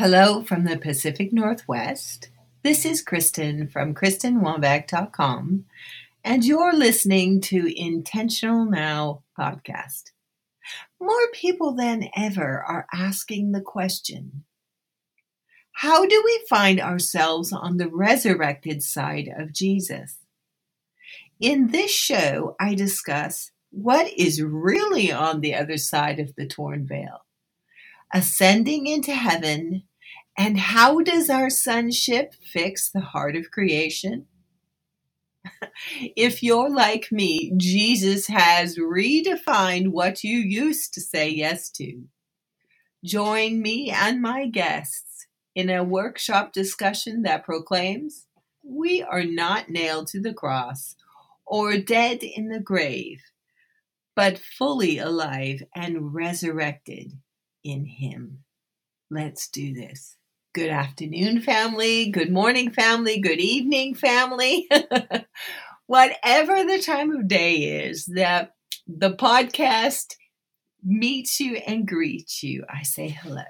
Hello from the Pacific Northwest. This is Kristen from KristenWambeck.com, and you're listening to Intentional Now podcast. More people than ever are asking the question How do we find ourselves on the resurrected side of Jesus? In this show, I discuss what is really on the other side of the torn veil ascending into heaven and how does our sonship fix the heart of creation? if you're like me, Jesus has redefined what you used to say yes to. Join me and my guests in a workshop discussion that proclaims we are not nailed to the cross or dead in the grave, but fully alive and resurrected in Him. Let's do this. Good afternoon, family. Good morning, family. Good evening, family. Whatever the time of day is that the podcast meets you and greets you, I say hello.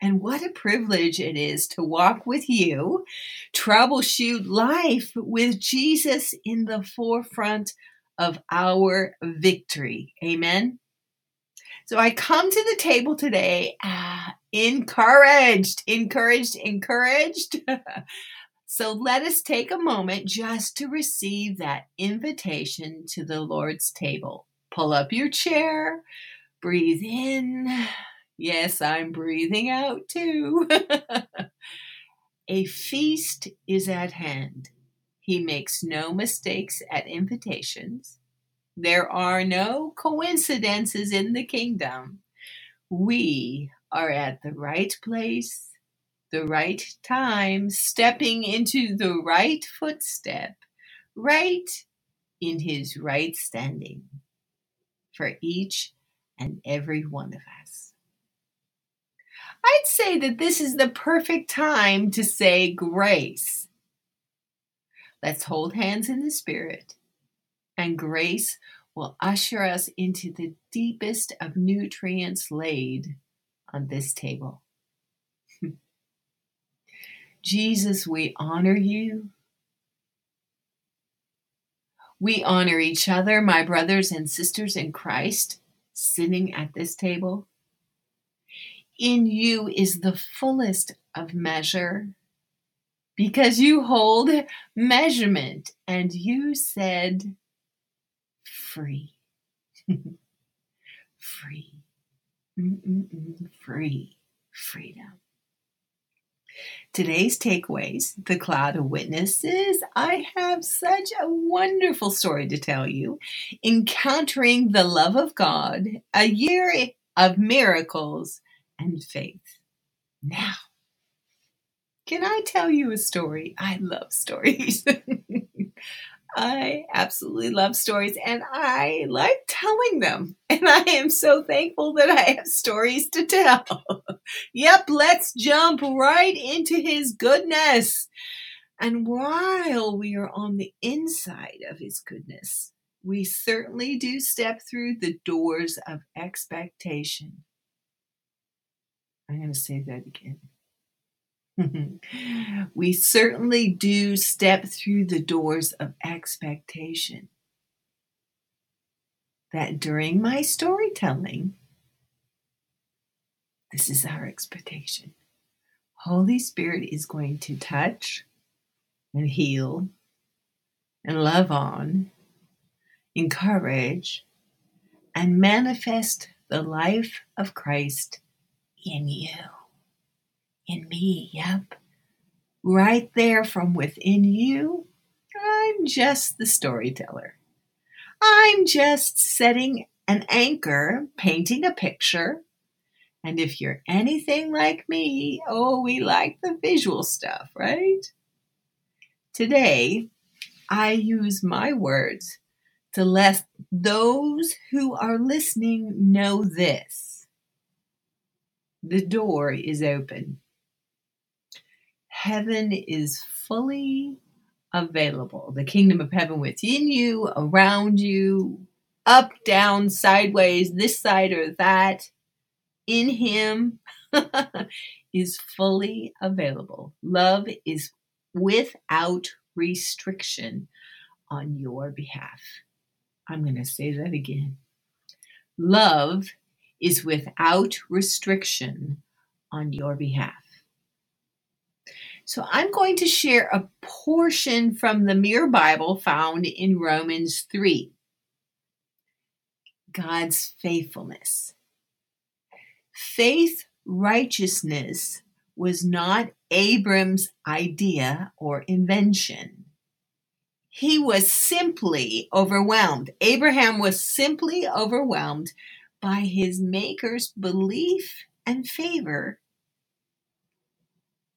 And what a privilege it is to walk with you, troubleshoot life with Jesus in the forefront of our victory. Amen. So I come to the table today uh, encouraged, encouraged, encouraged. so let us take a moment just to receive that invitation to the Lord's table. Pull up your chair, breathe in. Yes, I'm breathing out too. a feast is at hand. He makes no mistakes at invitations. There are no coincidences in the kingdom. We are at the right place, the right time, stepping into the right footstep, right in his right standing for each and every one of us. I'd say that this is the perfect time to say grace. Let's hold hands in the Spirit and grace will usher us into the deepest of nutrients laid on this table. Jesus, we honor you. We honor each other, my brothers and sisters in Christ, sitting at this table. In you is the fullest of measure because you hold measurement and you said, free. free. Free. Freedom. Today's takeaways the cloud of witnesses. I have such a wonderful story to tell you. Encountering the love of God, a year of miracles and faith. Now, can I tell you a story? I love stories. I absolutely love stories and I like telling them. And I am so thankful that I have stories to tell. yep, let's jump right into his goodness. And while we are on the inside of his goodness, we certainly do step through the doors of expectation. I'm going to say that again. we certainly do step through the doors of expectation. That during my storytelling, this is our expectation. Holy Spirit is going to touch and heal and love on, encourage, and manifest the life of Christ in you in me. Yep. Right there from within you, I'm just the storyteller. I'm just setting an anchor, painting a picture. And if you're anything like me, oh, we like the visual stuff, right? Today, I use my words to let those who are listening know this. The door is open heaven is fully available. The kingdom of heaven within you, around you, up, down, sideways, this side or that, in Him. is fully available. Love is without restriction on your behalf. I'm going to say that again. Love is without restriction on your behalf. So I'm going to share a portion from the Mirror Bible found in Romans 3. God's faithfulness. Faith righteousness was not Abram's idea or invention. He was simply overwhelmed. Abraham was simply overwhelmed by his maker's belief and favor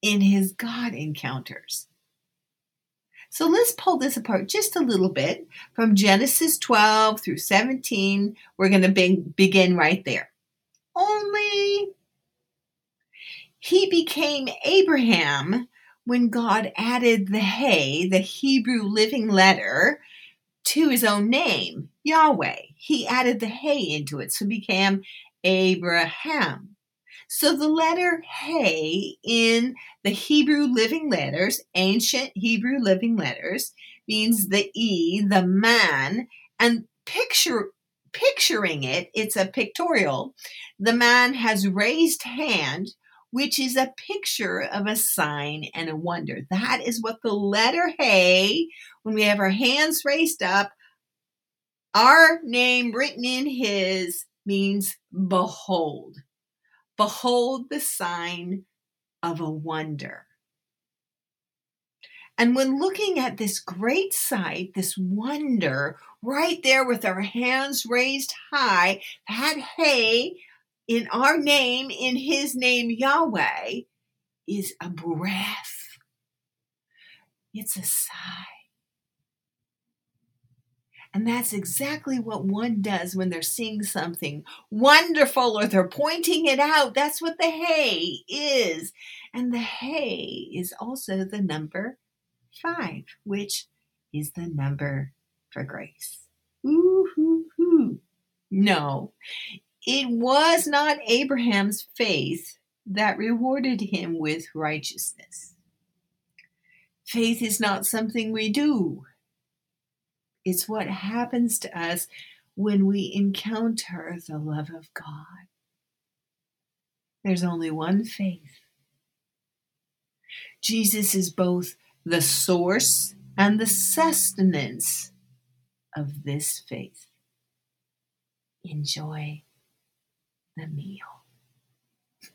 in his God encounters. So let's pull this apart just a little bit from Genesis 12 through 17. We're going to be- begin right there. Only he became Abraham when God added the Hey, the Hebrew living letter, to his own name, Yahweh. He added the Hey into it, so became Abraham. So the letter Hey in the Hebrew living letters, ancient Hebrew living letters, means the E, the man, and picture picturing it, it's a pictorial. The man has raised hand, which is a picture of a sign and a wonder. That is what the letter Hey, when we have our hands raised up, our name written in his means behold. Behold the sign of a wonder. And when looking at this great sight, this wonder, right there with our hands raised high, that hey in our name, in his name, Yahweh, is a breath. It's a sigh. And that's exactly what one does when they're seeing something wonderful or they're pointing it out. That's what the Hey is. And the Hey is also the number five, which is the number for grace. Ooh, No, it was not Abraham's faith that rewarded him with righteousness. Faith is not something we do, it's what happens to us when we encounter the love of God. There's only one faith. Jesus is both the source and the sustenance of this faith. Enjoy the meal.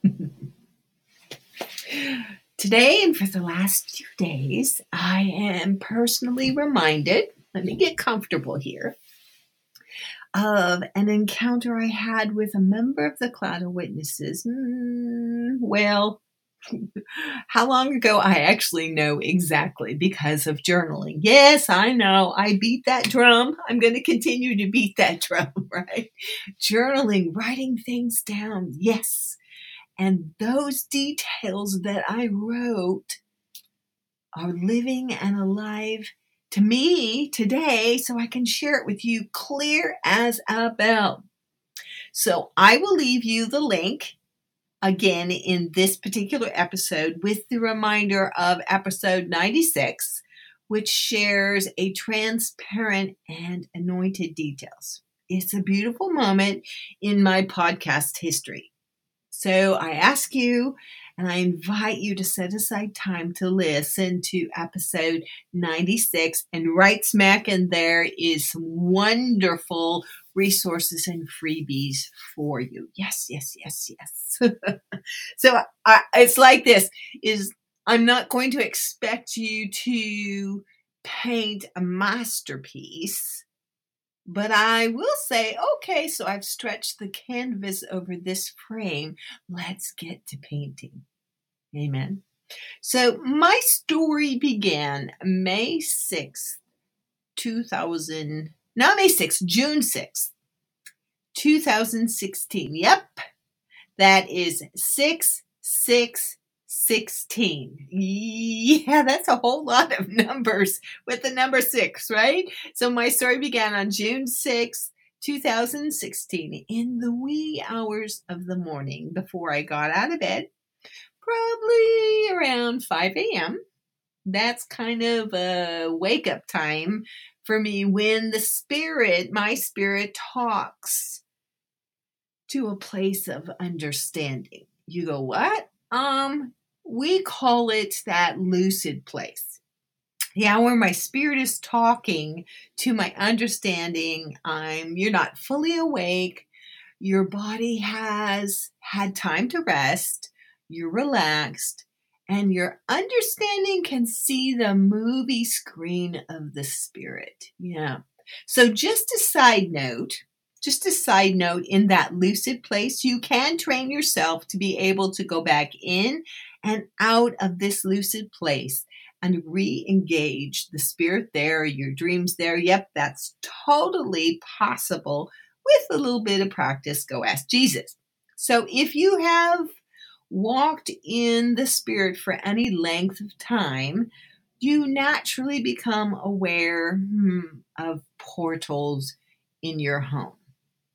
Today and for the last few days, I am personally reminded, let me get comfortable here, of an encounter I had with a member of the Cloud of Witnesses. Mm, well, how long ago I actually know exactly because of journaling. Yes, I know. I beat that drum. I'm going to continue to beat that drum, right? Journaling, writing things down. Yes. And those details that I wrote are living and alive to me today so I can share it with you clear as a bell. So I will leave you the link again in this particular episode with the reminder of episode 96, which shares a transparent and anointed details. It's a beautiful moment in my podcast history. So I ask you and I invite you to set aside time to listen to episode 96. And right smack in there is some wonderful resources and freebies for you. Yes, yes, yes, yes. so I, it's like this is I'm not going to expect you to paint a masterpiece, but I will say, okay, so I've stretched the canvas over this frame. Let's get to painting. Amen. So my story began May 6th, 2000, not May 6th, June 6th, 2016. Yep. That is 6 6 16. Yeah, that's a whole lot of numbers with the number 6, right? So my story began on June 6th, 2016, in the wee hours of the morning before I got out of bed, probably around 5 a.m. That's kind of a wake up time for me when the spirit, my spirit, talks to a place of understanding. You go, what? Um, we call it that lucid place. Yeah, where my spirit is talking to my understanding. I'm you're not fully awake. Your body has had time to rest. You're relaxed and your understanding can see the movie screen of the spirit. Yeah. So, just a side note, just a side note in that lucid place, you can train yourself to be able to go back in and out of this lucid place and re engage the spirit there, your dreams there. Yep, that's totally possible with a little bit of practice. Go ask Jesus. So, if you have walked in the Spirit for any length of time, you naturally become aware hmm, of portals in your home.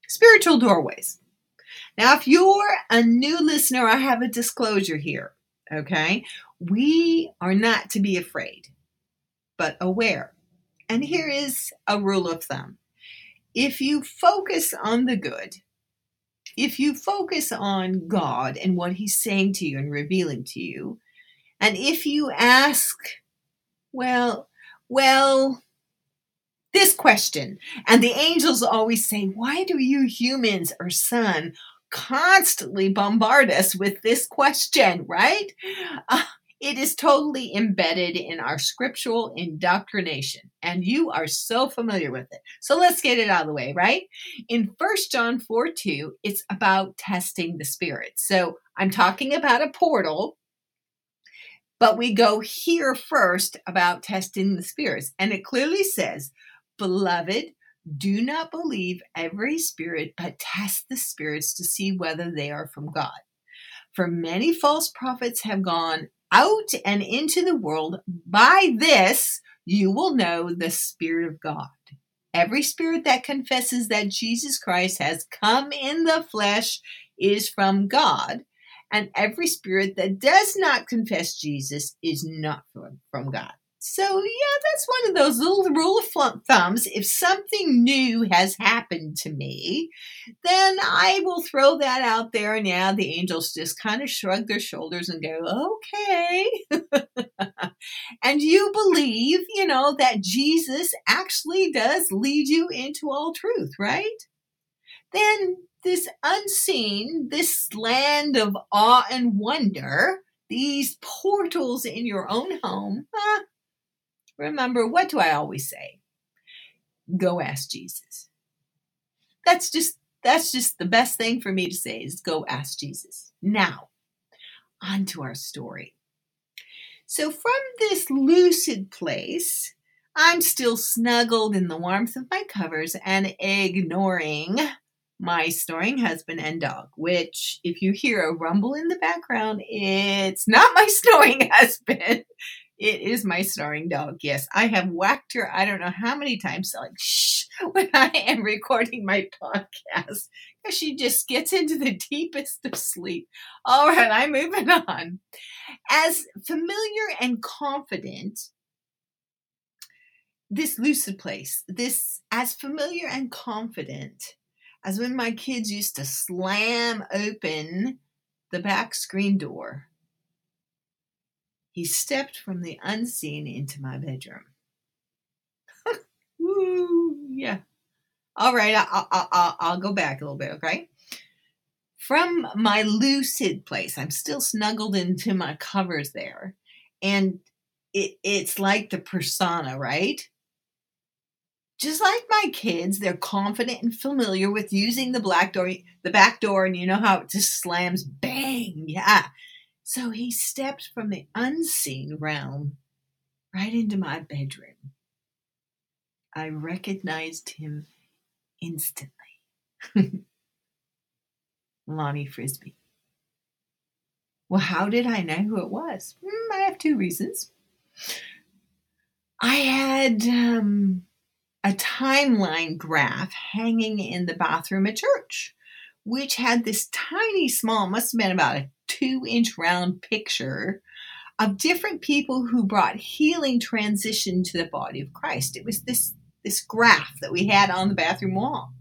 Spiritual doorways. Now, if you're a new listener, I have a disclosure here. Okay. We are not to be afraid, but aware. And here is a rule of thumb if you focus on the good, if you focus on God and what He's saying to you and revealing to you, and if you ask, well, well, this question, and the angels always say, Why do you humans or son constantly bombard us with this question, right? Uh, it is totally embedded in our scriptural indoctrination, and you are so familiar with it. So let's get it out of the way, right? In 1 John 4 2, it's about testing the spirit. So I'm talking about a portal, but we go here first about testing the spirits. And it clearly says, Beloved, do not believe every spirit, but test the spirits to see whether they are from God. For many false prophets have gone out and into the world. By this you will know the Spirit of God. Every spirit that confesses that Jesus Christ has come in the flesh is from God, and every spirit that does not confess Jesus is not from, God. So, yeah, that's one of those little rule of thumbs. If something new has happened to me, then I will throw that out there. And yeah, the angels just kind of shrug their shoulders and go, okay. and you believe, you know, that Jesus actually does lead you into all truth, right? Then this unseen, this land of awe and wonder, these portals in your own home, ah, Remember, what do I always say? Go ask Jesus. That's just that's just the best thing for me to say is go ask Jesus. Now, on to our story. So from this lucid place, I'm still snuggled in the warmth of my covers and ignoring my snoring husband and dog, which, if you hear a rumble in the background, it's not my snoring husband. It is my snoring dog. Yes, I have whacked her. I don't know how many times, like shh, when I am recording my podcast, because she just gets into the deepest of sleep. All right, I'm moving on. As familiar and confident, this lucid place, this as familiar and confident as when my kids used to slam open the back screen door he stepped from the unseen into my bedroom. Woo, yeah. All right, I'll, I'll, I'll go back a little bit, okay? From my lucid place, I'm still snuggled into my covers there. And it, it's like the persona, right? Just like my kids, they're confident and familiar with using the black door, the back door, and you know how it just slams bang. Yeah. So he stepped from the unseen realm right into my bedroom. I recognized him instantly. Lonnie Frisbee. Well, how did I know who it was? Mm, I have two reasons. I had um, a timeline graph hanging in the bathroom at church, which had this tiny, small, must have been about a two inch round picture of different people who brought healing transition to the body of Christ. It was this, this graph that we had on the bathroom wall.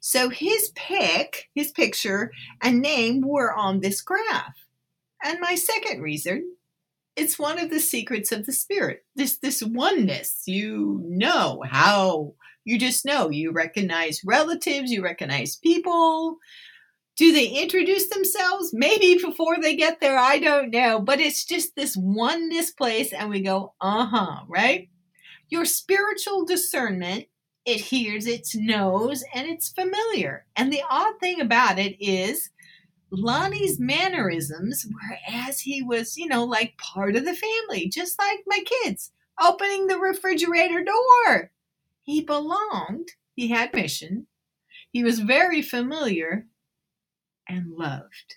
So his pick, his picture, and name were on this graph. And my second reason, it's one of the secrets of the spirit. This this oneness. You know how you just know. You recognize relatives, you recognize people. Do they introduce themselves? Maybe before they get there, I don't know. But it's just this oneness place, and we go, uh huh, right? Your spiritual discernment it hears, it knows, and it's familiar. And the odd thing about it is Lonnie's mannerisms were as he was, you know, like part of the family, just like my kids, opening the refrigerator door. He belonged, he had mission, he was very familiar and loved.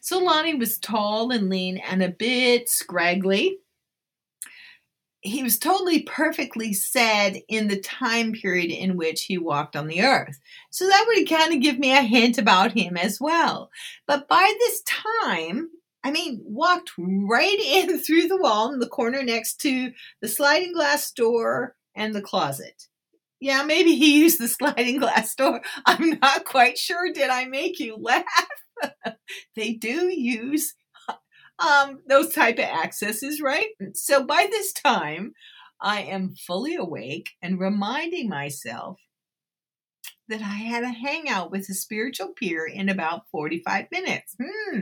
so Lonnie was tall and lean and a bit scraggly he was totally perfectly said in the time period in which he walked on the earth. So that would kind of give me a hint about him as well. But by this time, I mean, walked right in through the wall in the corner next to the sliding glass door and the closet. Yeah, maybe he used the sliding glass door. I'm not quite sure. Did I make you laugh? they do use um, those type of accesses, right? So by this time, I am fully awake and reminding myself that I had a hangout with a spiritual peer in about 45 minutes. Hmm.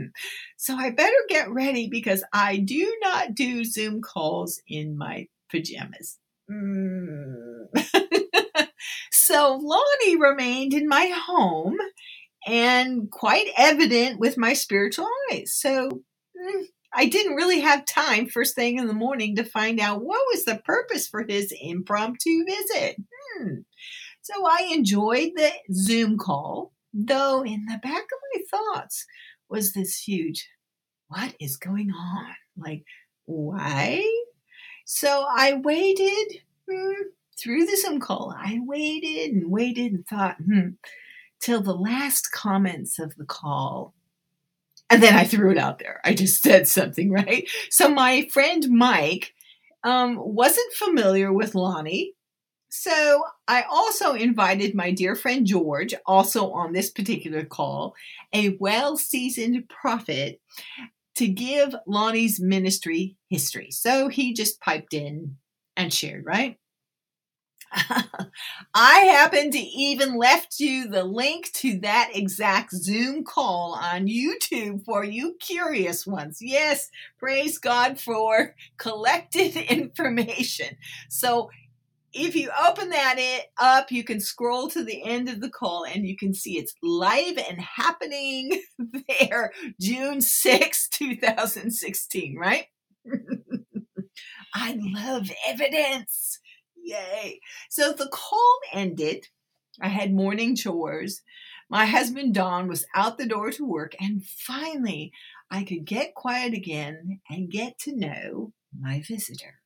So I better get ready because I do not do Zoom calls in my pajamas. Hmm. so Lonnie remained in my home and quite evident with my spiritual eyes. So Mm, I didn't really have time first thing in the morning to find out what was the purpose for his impromptu visit. Hmm. So I enjoyed the Zoom call, though in the back of my thoughts was this huge, what is going on? Like, why? So I waited hmm, through the Zoom call. I waited and waited and thought, hmm, till the last comments of the call and then I threw it out there. I just said something, right? So my friend Mike um, wasn't familiar with Lonnie. So I also invited my dear friend George, also on this particular call, a well seasoned prophet, to give Lonnie's ministry history. So he just piped in and shared, right? I happen to even left you the link to that exact Zoom call on YouTube for you curious ones. Yes, praise God for collected information. So if you open that it up, you can scroll to the end of the call and you can see it's live and happening there, June 6, 2016, right? I love evidence. Yay. So the call ended. I had morning chores. My husband Don was out the door to work, and finally I could get quiet again and get to know my visitor.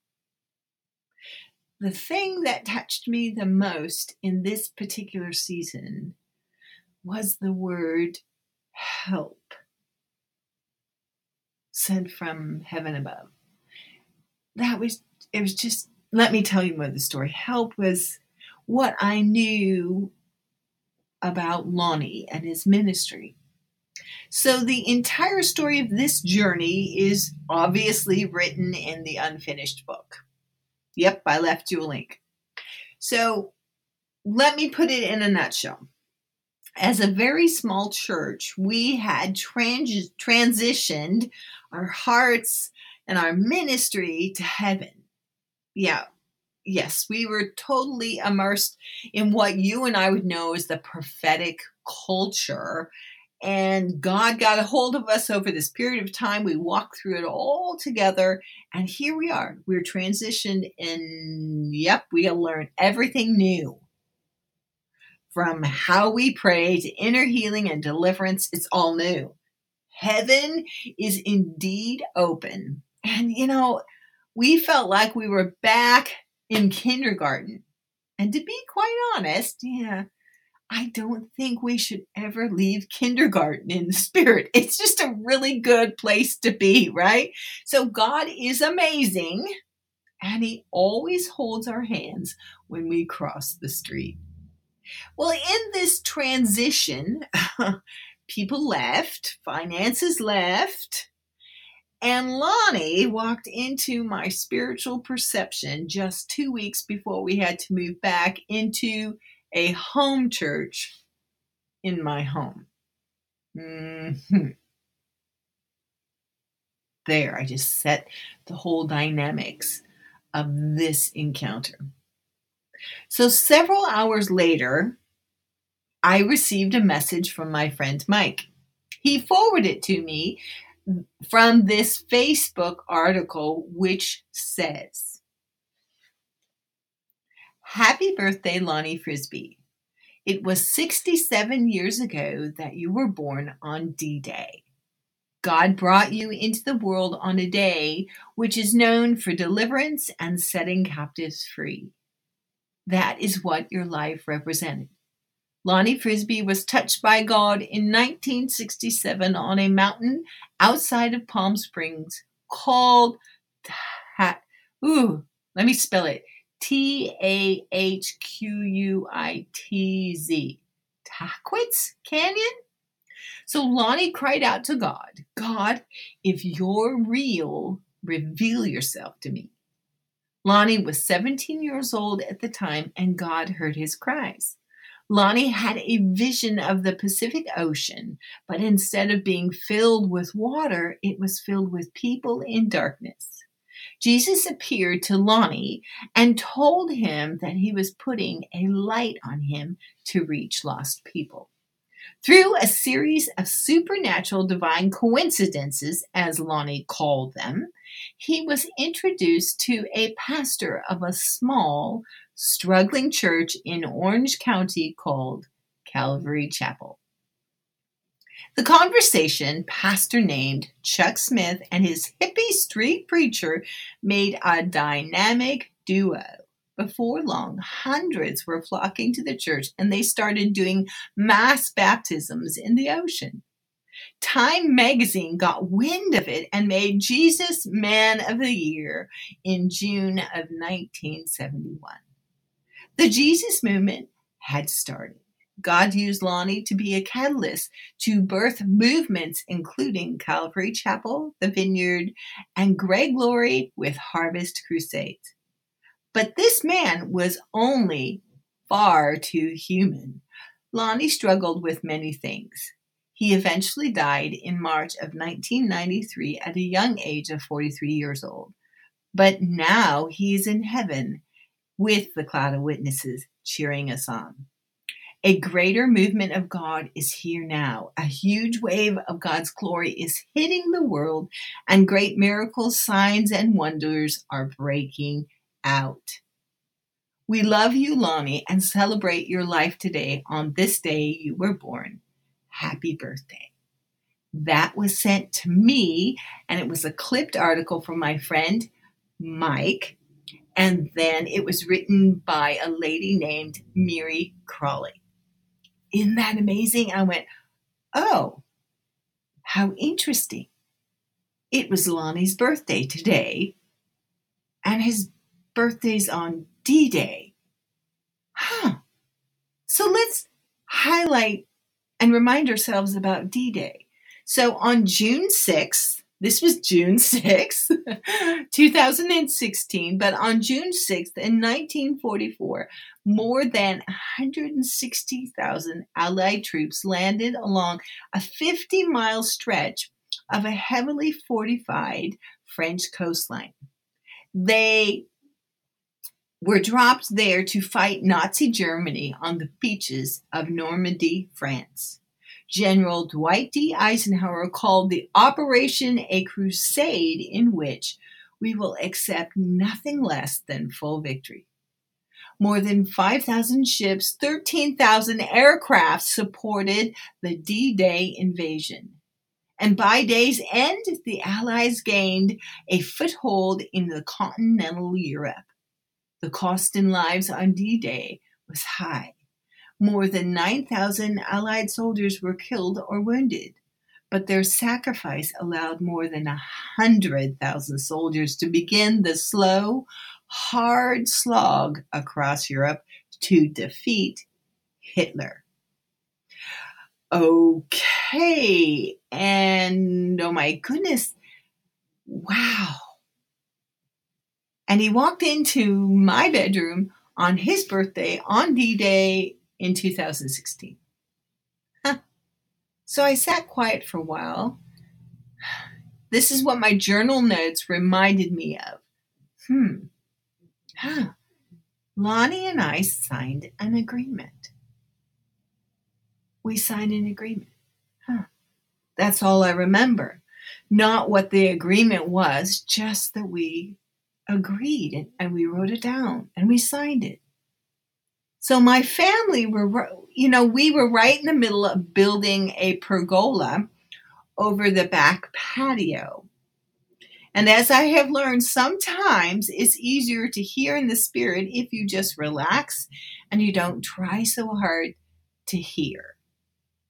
The thing that touched me the most in this particular season was the word help sent from heaven above. That was, it was just let me tell you more of the story. Help was what I knew about Lonnie and his ministry. So the entire story of this journey is obviously written in the unfinished book. Yep, I left you a link. So let me put it in a nutshell. As a very small church, we had trans- transitioned our hearts and our ministry to heaven yeah, yes, we were totally immersed in what you and I would know as the prophetic culture. And God got a hold of us over this period of time. We walked through it all together. And here we are. We're transitioned and yep, we learned everything new. From how we pray to inner healing and deliverance, it's all new. Heaven is indeed open. And you know, we felt like we were back in kindergarten. And to be quite honest, yeah, I don't think we should ever leave kindergarten in the spirit. It's just a really good place to be, right? So God is amazing and he always holds our hands when we cross the street. Well, in this transition, people left, finances left, and Lonnie walked into my spiritual perception just two weeks before we had to move back into a home church in my home. Mm-hmm. There, I just set the whole dynamics of this encounter. So, several hours later, I received a message from my friend Mike. He forwarded it to me from this Facebook article, which says Happy birthday, Lonnie Frisbee. It was 67 years ago that you were born on D Day. God brought you into the world on a day which is known for deliverance and setting captives free. That is what your life represented. Lonnie Frisbee was touched by God in 1967 on a mountain outside of Palm Springs called Ooh, let me spell it. T A H Q U I T Z. Tahquitz Canyon? So Lonnie cried out to God, God, if you're real, reveal yourself to me. Lonnie was 17 years old at the time, and God heard his cries. Lonnie had a vision of the Pacific Ocean, but instead of being filled with water, it was filled with people in darkness. Jesus appeared to Lonnie and told him that he was putting a light on him to reach lost people. Through a series of supernatural divine coincidences, as Lonnie called them, he was introduced to a pastor of a small, struggling church in Orange County called Calvary Chapel. The conversation, pastor named Chuck Smith and his hippie street preacher made a dynamic duo. Before long, hundreds were flocking to the church and they started doing mass baptisms in the ocean. Time magazine got wind of it and made Jesus Man of the Year in June of 1971. The Jesus movement had started. God used Lonnie to be a catalyst to birth movements including Calvary Chapel, the Vineyard, and Greg Laurie with Harvest Crusades. But this man was only far too human. Lonnie struggled with many things. He eventually died in March of 1993 at a young age of 43 years old. But now he is in heaven with the cloud of witnesses cheering us on. A greater movement of God is here now. A huge wave of God's glory is hitting the world, and great miracles, signs, and wonders are breaking out. We love you, Lonnie, and celebrate your life today on this day you were born. Happy birthday. That was sent to me, and it was a clipped article from my friend Mike. And then it was written by a lady named Miri Crawley. Isn't that amazing? I went, oh, how interesting. It was Lonnie's birthday today, and his birthday's on D Day. Huh. So let's highlight and remind ourselves about D Day. So on June 6th, this was June 6th, 2016, but on June 6th in 1944, more than 160,000 Allied troops landed along a 50 mile stretch of a heavily fortified French coastline. They were dropped there to fight Nazi Germany on the beaches of Normandy, France. General Dwight D. Eisenhower called the operation a crusade in which we will accept nothing less than full victory. More than 5,000 ships, 13,000 aircraft supported the D Day invasion. And by day's end, the Allies gained a foothold in the continental Europe. The cost in lives on D Day was high. More than 9,000 Allied soldiers were killed or wounded, but their sacrifice allowed more than 100,000 soldiers to begin the slow, hard slog across Europe to defeat Hitler. Okay, and oh my goodness, wow. And he walked into my bedroom on his birthday on D Day in 2016. Huh. So I sat quiet for a while. This is what my journal notes reminded me of. Hmm. Huh. Lonnie and I signed an agreement. We signed an agreement. Huh. That's all I remember. Not what the agreement was, just that we agreed and, and we wrote it down and we signed it. So my family were, you know, we were right in the middle of building a pergola over the back patio. And as I have learned, sometimes it's easier to hear in the spirit if you just relax and you don't try so hard to hear.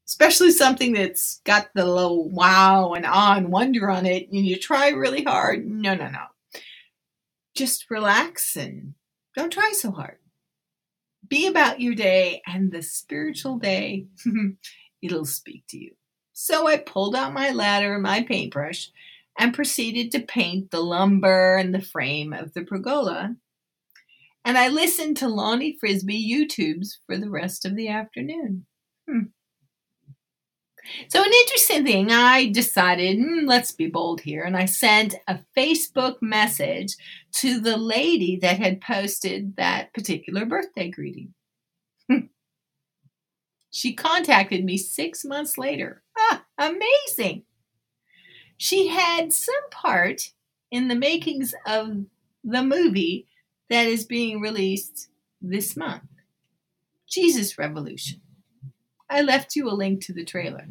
Especially something that's got the little wow and awe and wonder on it, and you try really hard. No, no, no. Just relax and don't try so hard be about your day and the spiritual day, it'll speak to you. So I pulled out my ladder and my paintbrush and proceeded to paint the lumber and the frame of the pergola. And I listened to Lonnie Frisbee YouTubes for the rest of the afternoon. Hmm. So, an interesting thing, I decided, mm, let's be bold here, and I sent a Facebook message to the lady that had posted that particular birthday greeting. she contacted me six months later. Ah, amazing! She had some part in the makings of the movie that is being released this month Jesus Revolution. I left you a link to the trailer.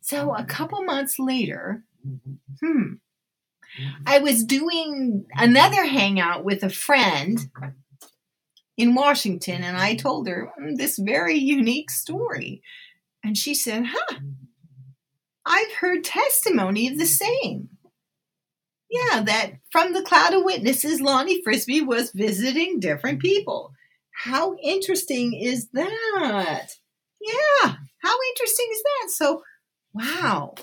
So a couple months later, hmm, I was doing another hangout with a friend in Washington, and I told her hmm, this very unique story. And she said, Huh, I've heard testimony of the same. Yeah, that from the cloud of witnesses, Lonnie Frisbee was visiting different people. How interesting is that? Yeah, how interesting is that? So, wow.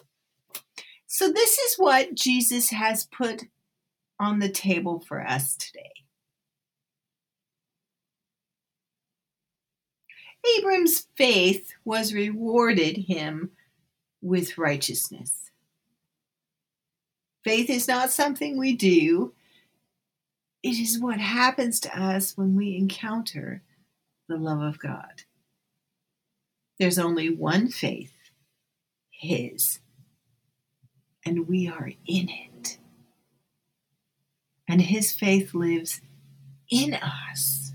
So, this is what Jesus has put on the table for us today. Abram's faith was rewarded him with righteousness. Faith is not something we do, it is what happens to us when we encounter the love of God. There's only one faith, His, and we are in it. And His faith lives in us.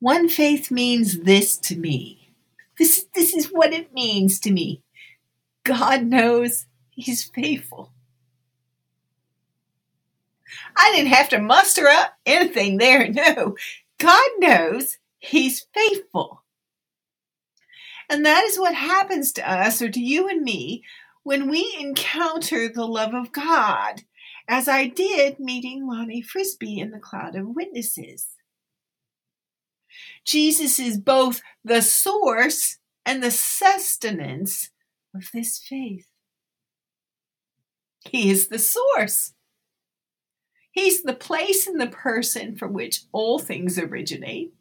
One faith means this to me. This, this is what it means to me. God knows He's faithful. I didn't have to muster up anything there. No, God knows He's faithful. And that is what happens to us or to you and me when we encounter the love of God, as I did meeting Lonnie Frisbee in the cloud of witnesses. Jesus is both the source and the sustenance of this faith. He is the source. He's the place and the person from which all things originate,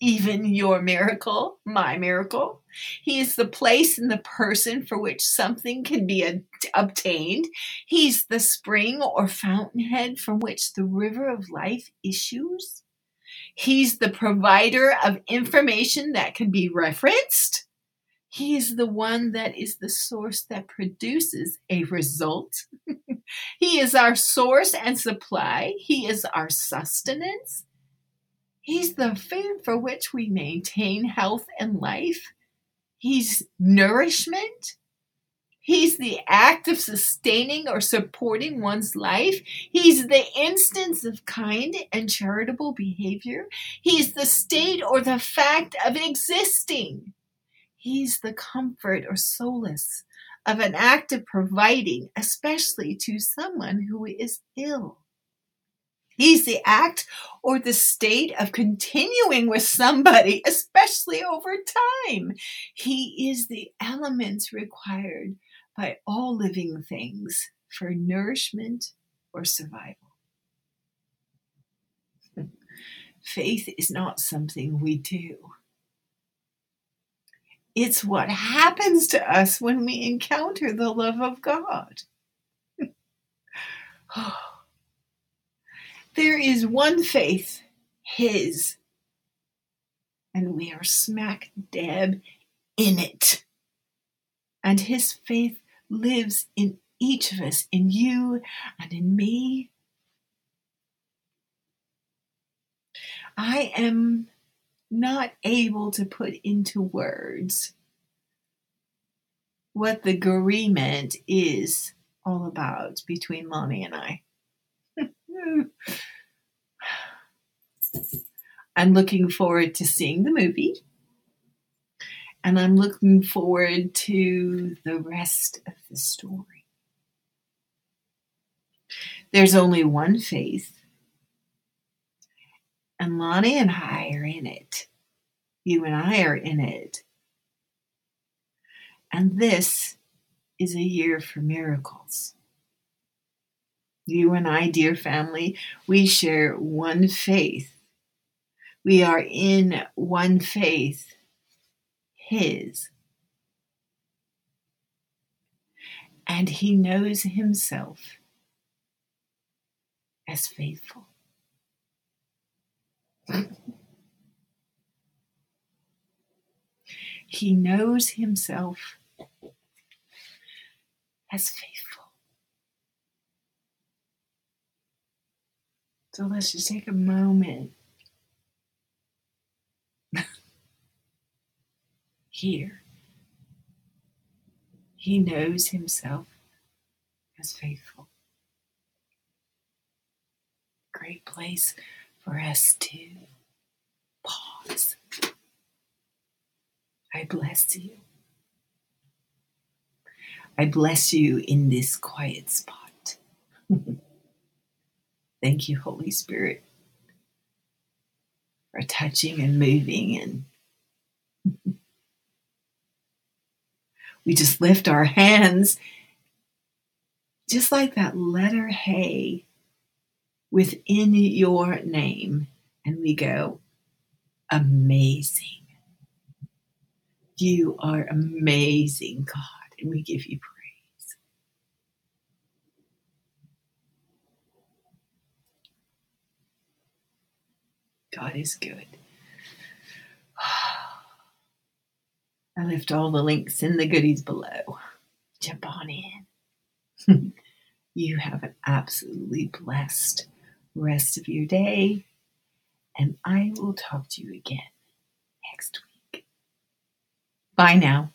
even your miracle, my miracle. He is the place and the person for which something can be ad- obtained. He's the spring or fountainhead from which the river of life issues. He's the provider of information that can be referenced. He is the one that is the source that produces a result. he is our source and supply. He is our sustenance. He's the food for which we maintain health and life. He's nourishment. He's the act of sustaining or supporting one's life. He's the instance of kind and charitable behavior. He's the state or the fact of existing. He's the comfort or solace of an act of providing, especially to someone who is ill. He's the act or the state of continuing with somebody, especially over time. He is the elements required by all living things for nourishment or survival. Faith is not something we do. It's what happens to us when we encounter the love of God. there is one faith, His, and we are smack dab in it. And His faith lives in each of us, in you and in me. I am not able to put into words what the agreement is all about between Lonnie and I. I'm looking forward to seeing the movie. And I'm looking forward to the rest of the story. There's only one faith, and Lonnie and I are in it. You and I are in it. And this is a year for miracles. You and I, dear family, we share one faith. We are in one faith his. And he knows himself as faithful. He knows himself as faithful. So let's just take a moment here. He knows himself as faithful. Great place for us to pause. I bless you. I bless you in this quiet spot. Thank you, Holy Spirit, for touching and moving and we just lift our hands, just like that letter Hey within your name, and we go, Amazing. You are amazing, God, and we give you praise. God is good. I left all the links in the goodies below. Jump on in. you have an absolutely blessed rest of your day, and I will talk to you again next week. Bye now.